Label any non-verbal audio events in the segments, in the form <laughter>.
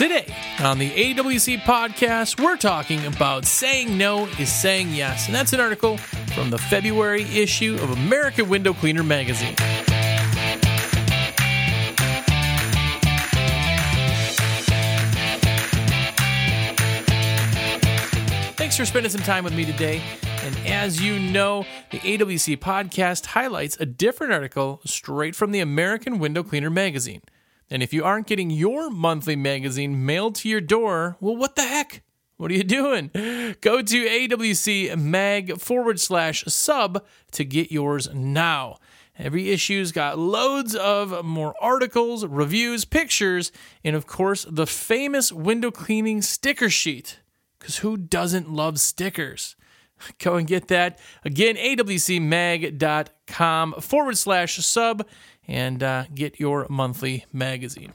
Today on the AWC podcast, we're talking about saying no is saying yes, and that's an article from the February issue of American Window Cleaner magazine. Thanks for spending some time with me today. And as you know, the AWC podcast highlights a different article straight from the American Window Cleaner magazine. And if you aren't getting your monthly magazine mailed to your door, well, what the heck? What are you doing? Go to AWC mag forward slash sub to get yours now. Every issue's got loads of more articles, reviews, pictures, and of course, the famous window cleaning sticker sheet. Because who doesn't love stickers? <laughs> Go and get that. Again, awcmag.com forward slash sub and uh, get your monthly magazine.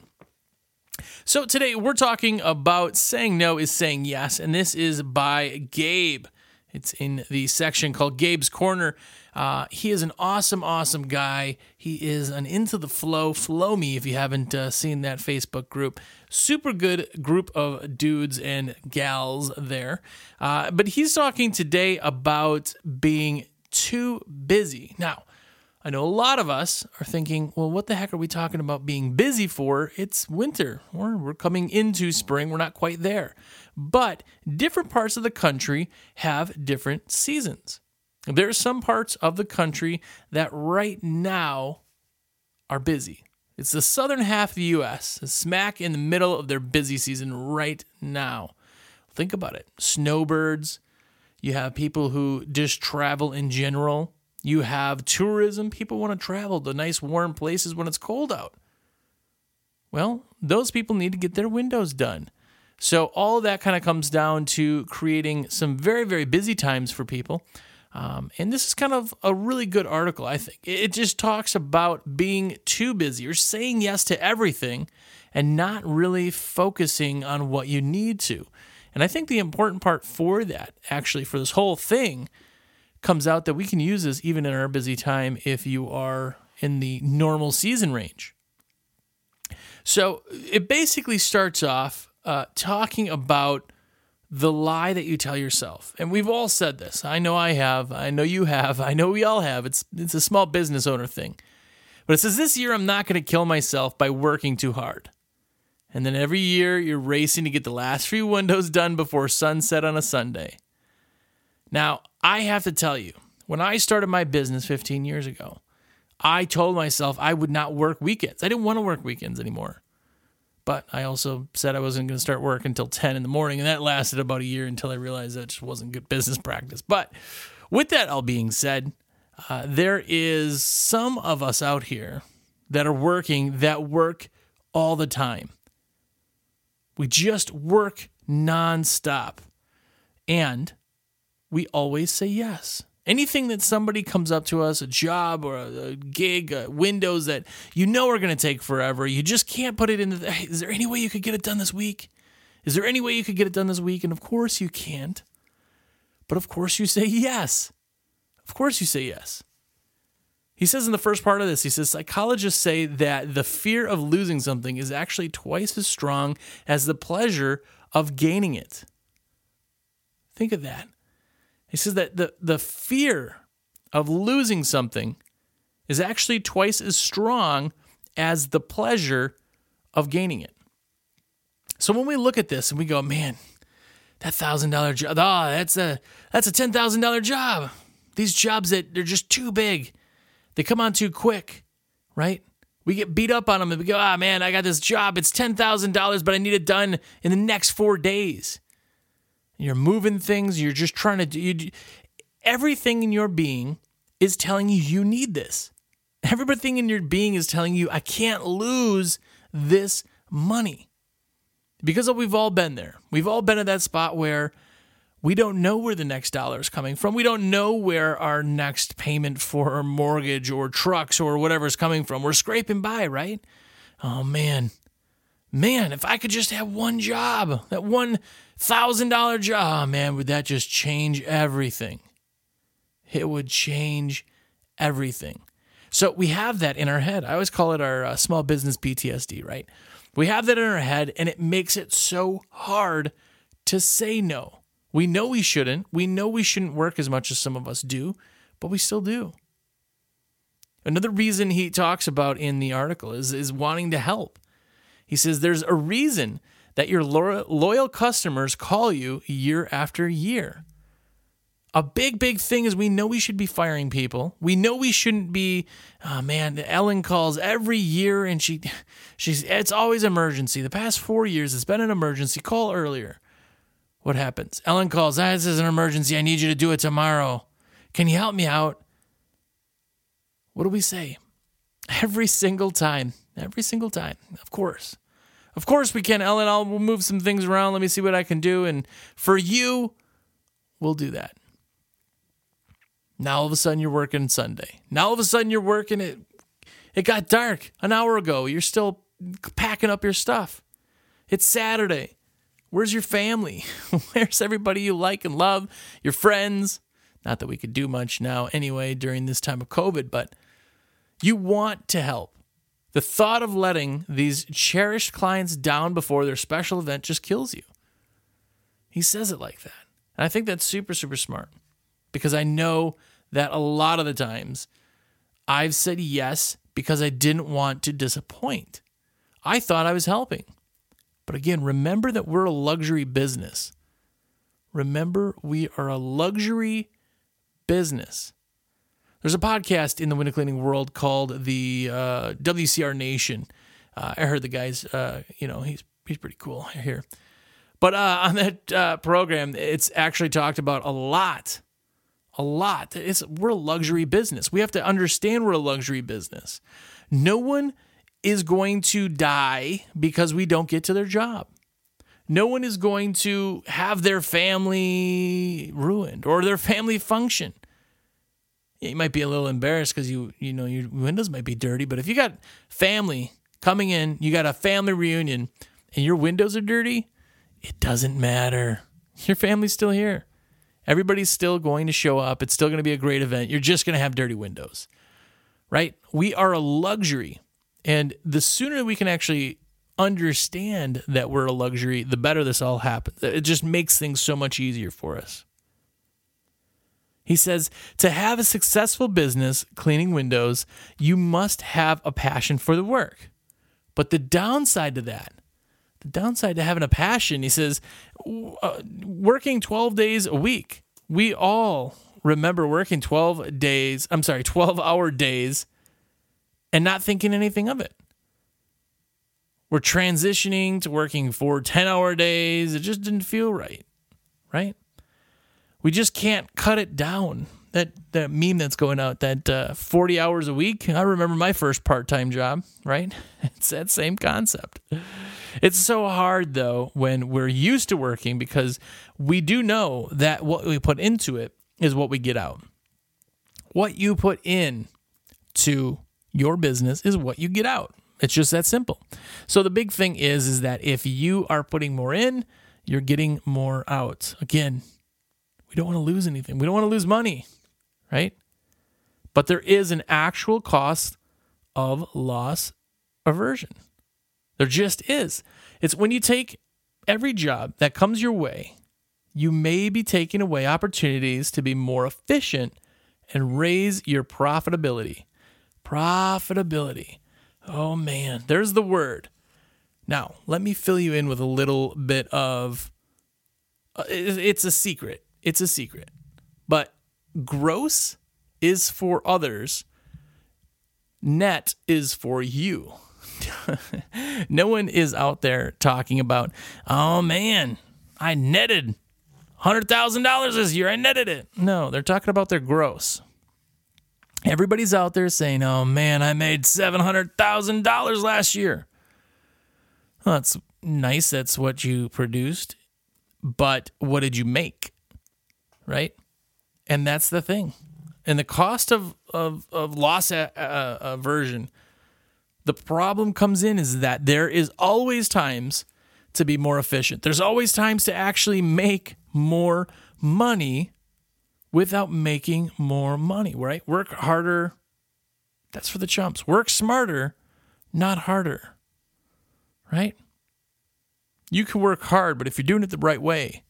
So today we're talking about saying no is saying yes, and this is by Gabe. It's in the section called Gabe's Corner. Uh, he is an awesome, awesome guy. He is an Into the Flow, Flow Me, if you haven't uh, seen that Facebook group. Super good group of dudes and gals there. Uh, but he's talking today about being too busy. Now, I know a lot of us are thinking, well, what the heck are we talking about being busy for? It's winter, or we're coming into spring. We're not quite there. But different parts of the country have different seasons. There are some parts of the country that right now are busy. It's the southern half of the US, smack in the middle of their busy season right now. Think about it snowbirds, you have people who just travel in general, you have tourism. People want to travel to nice warm places when it's cold out. Well, those people need to get their windows done. So, all of that kind of comes down to creating some very, very busy times for people. Um, and this is kind of a really good article, I think. It just talks about being too busy or saying yes to everything and not really focusing on what you need to. And I think the important part for that, actually, for this whole thing, comes out that we can use this even in our busy time if you are in the normal season range. So it basically starts off uh, talking about the lie that you tell yourself. And we've all said this. I know I have. I know you have. I know we all have. It's it's a small business owner thing. But it says this year I'm not going to kill myself by working too hard. And then every year you're racing to get the last few windows done before sunset on a Sunday. Now, I have to tell you, when I started my business 15 years ago, I told myself I would not work weekends. I didn't want to work weekends anymore. But I also said I wasn't going to start work until 10 in the morning, and that lasted about a year until I realized that just wasn't good business practice. But with that all being said, uh, there is some of us out here that are working that work all the time. We just work nonstop. And we always say yes. Anything that somebody comes up to us, a job or a, a gig, a windows that you know are going to take forever, you just can't put it in. The, hey, is there any way you could get it done this week? Is there any way you could get it done this week? And of course you can't. But of course you say yes. Of course you say yes. He says in the first part of this, he says psychologists say that the fear of losing something is actually twice as strong as the pleasure of gaining it. Think of that. He says that the, the fear of losing something is actually twice as strong as the pleasure of gaining it. So when we look at this and we go, man, that thousand dollar job, oh, that's a that's a ten thousand dollar job. These jobs that they're just too big, they come on too quick, right? We get beat up on them and we go, ah, oh, man, I got this job. It's ten thousand dollars, but I need it done in the next four days. You're moving things. You're just trying to do. You, everything in your being is telling you you need this. Everything in your being is telling you I can't lose this money. Because we've all been there. We've all been at that spot where we don't know where the next dollar is coming from. We don't know where our next payment for our mortgage or trucks or whatever is coming from. We're scraping by, right? Oh man, man, if I could just have one job, that one thousand dollar job, oh, man, would that just change everything? It would change everything. So we have that in our head. I always call it our uh, small business PTSD, right? We have that in our head, and it makes it so hard to say no. We know we shouldn't. We know we shouldn't work as much as some of us do, but we still do. Another reason he talks about in the article is, is wanting to help. He says there's a reason that your loyal customers call you year after year. A big, big thing is we know we should be firing people. We know we shouldn't be. Oh man, Ellen calls every year, and she, <laughs> she's. It's always emergency. The past four years, it's been an emergency. Call earlier. What happens? Ellen calls. Ah, this is an emergency. I need you to do it tomorrow. Can you help me out? What do we say? Every single time. Every single time. Of course. Of course we can, Ellen. I'll move some things around. Let me see what I can do. And for you, we'll do that. Now all of a sudden you're working Sunday. Now all of a sudden you're working it. It got dark an hour ago. You're still packing up your stuff. It's Saturday. Where's your family? <laughs> Where's everybody you like and love? Your friends? Not that we could do much now anyway during this time of COVID, but you want to help. The thought of letting these cherished clients down before their special event just kills you. He says it like that. And I think that's super, super smart because I know that a lot of the times I've said yes because I didn't want to disappoint. I thought I was helping. But again, remember that we're a luxury business. Remember, we are a luxury business. There's a podcast in the window cleaning world called the uh, WCR Nation. Uh, I heard the guys, uh, you know, he's he's pretty cool here. But uh, on that uh, program, it's actually talked about a lot a lot. It's we're a luxury business. We have to understand we're a luxury business. No one is going to die because we don't get to their job. No one is going to have their family ruined or their family function. You might be a little embarrassed because you you know your windows might be dirty, but if you got family coming in, you got a family reunion, and your windows are dirty, it doesn't matter. <laughs> Your family's still here. Everybody's still going to show up. It's still going to be a great event. You're just going to have dirty windows, right? We are a luxury. And the sooner we can actually understand that we're a luxury, the better this all happens. It just makes things so much easier for us. He says to have a successful business cleaning windows, you must have a passion for the work. But the downside to that the downside to having a passion, he says, uh, working 12 days a week. We all remember working 12 days, I'm sorry, 12 hour days and not thinking anything of it. We're transitioning to working for 10 hour days. It just didn't feel right, right? We just can't cut it down. That, that meme that's going out, that uh, 40 hours a week. I remember my first part time job, right? <laughs> It's that same concept. It's so hard though when we're used to working because we do know that what we put into it is what we get out. What you put in to your business is what you get out. It's just that simple. So the big thing is is that if you are putting more in, you're getting more out. Again, we don't want to lose anything. We don't want to lose money, right? But there is an actual cost of loss aversion. There just is. It's when you take every job that comes your way, you may be taking away opportunities to be more efficient and raise your profitability. Profitability. Oh man, there's the word. Now, let me fill you in with a little bit of uh, it's a secret. It's a secret. But gross is for others, net is for you. <laughs> no one is out there talking about, oh man, I netted $100,000 this year. I netted it. No, they're talking about their gross. Everybody's out there saying, oh man, I made $700,000 last year. Well, that's nice. That's what you produced. But what did you make? Right? And that's the thing. And the cost of, of, of loss uh, aversion the problem comes in is that there is always times to be more efficient. There's always times to actually make more money without making more money, right? Work harder That's for the chumps. Work smarter, not harder. Right? You can work hard, but if you're doing it the right way,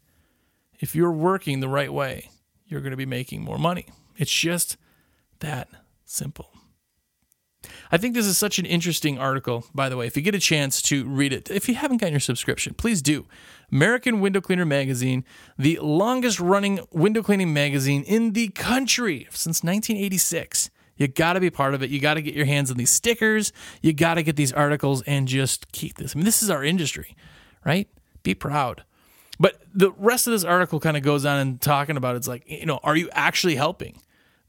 if you're working the right way, you're going to be making more money. It's just that simple. I think this is such an interesting article, by the way. If you get a chance to read it, if you haven't gotten your subscription, please do. American Window Cleaner Magazine, the longest running window cleaning magazine in the country since 1986. You got to be part of it. You got to get your hands on these stickers. You got to get these articles and just keep this. I mean, this is our industry, right? Be proud. But the rest of this article kind of goes on and talking about it's like, you know, are you actually helping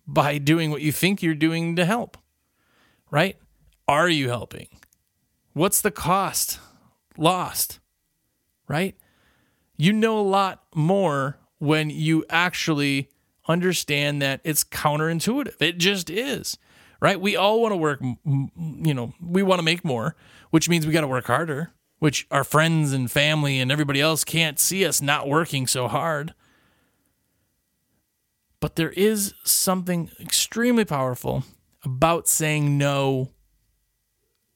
by doing what you think you're doing to help? Right? Are you helping? What's the cost lost? Right? You know a lot more when you actually understand that it's counterintuitive. It just is. Right? We all want to work, you know, we want to make more, which means we got to work harder which our friends and family and everybody else can't see us not working so hard. But there is something extremely powerful about saying no,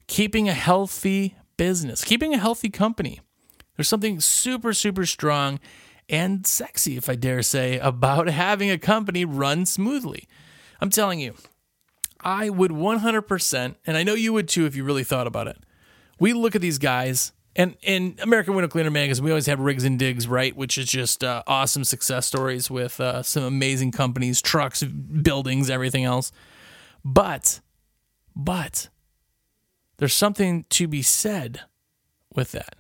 keeping a healthy business, keeping a healthy company. There's something super, super strong and sexy, if I dare say, about <laughs> having a company run smoothly. I'm telling you, I would 100%, and I know you would too if you really thought about it we look at these guys and in American Window Cleaner magazine, we always have rigs and digs, right? Which is just uh, awesome success stories with uh, some amazing companies, trucks, buildings, everything else. But, but, there's something to be said with that.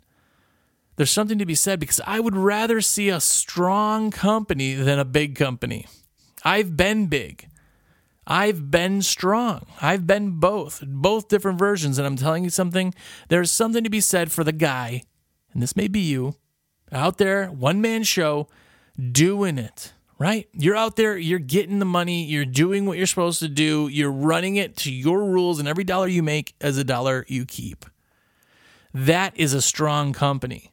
There's something to be said because I would rather see a strong company than a big company. I've been big. I've been strong. I've been both, both different versions. And I'm telling you something, there's something to be said for the guy, and this may be you, out there, one man show, doing it, right? You're out there, you're getting the money, you're doing what you're supposed to do, you're running it to your rules, and every dollar you make is a dollar you keep. That is a strong company.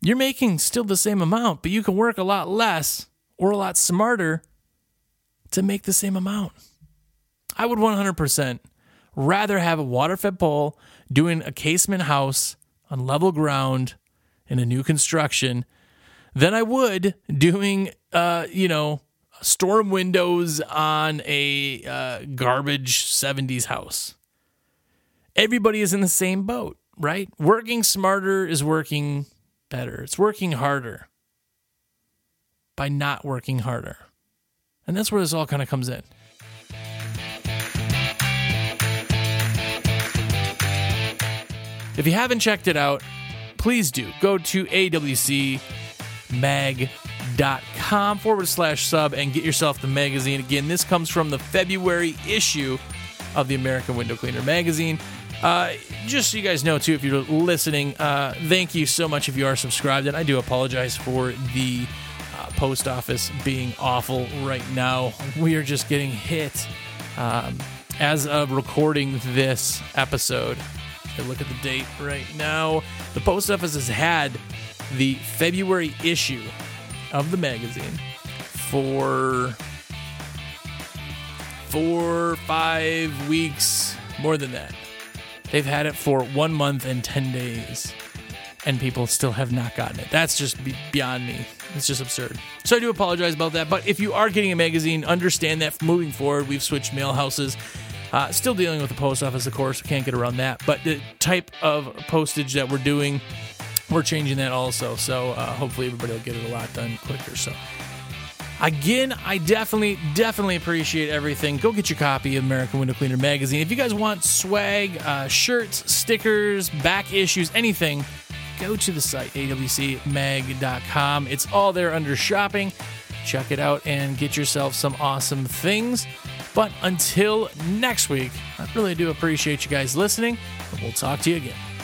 You're making still the same amount, but you can work a lot less or a lot smarter to make the same amount. I would 100% rather have a water fed pole doing a casement house on level ground in a new construction than I would doing, uh, you know, storm windows on a uh, garbage 70s house. Everybody is in the same boat, right? Working smarter is working better, it's working harder by not working harder. And that's where this all kind of comes in. If you haven't checked it out, please do. Go to awcmag.com forward slash sub and get yourself the magazine. Again, this comes from the February issue of the American Window Cleaner magazine. Uh, just so you guys know, too, if you're listening, uh, thank you so much if you are subscribed. And I do apologize for the post office being awful right now. We are just getting hit. Um, as of recording this episode, I look at the date right now. The post office has had the February issue of the magazine for four, five weeks, more than that. They've had it for one month and 10 days, and people still have not gotten it. That's just beyond me. It's just absurd. So I do apologize about that. But if you are getting a magazine, understand that moving forward, we've switched mail houses. Uh, still dealing with the post office, of course. We can't get around that. But the type of postage that we're doing, we're changing that also. So uh, hopefully everybody will get it a lot done quicker. So again, I definitely, definitely appreciate everything. Go get your copy of American Window Cleaner magazine. If you guys want swag, uh, shirts, stickers, back issues, anything go to the site, awcmag.com. It's all there under shopping. Check it out and get yourself some awesome things. But until next week, I really do appreciate you guys listening, and we'll talk to you again.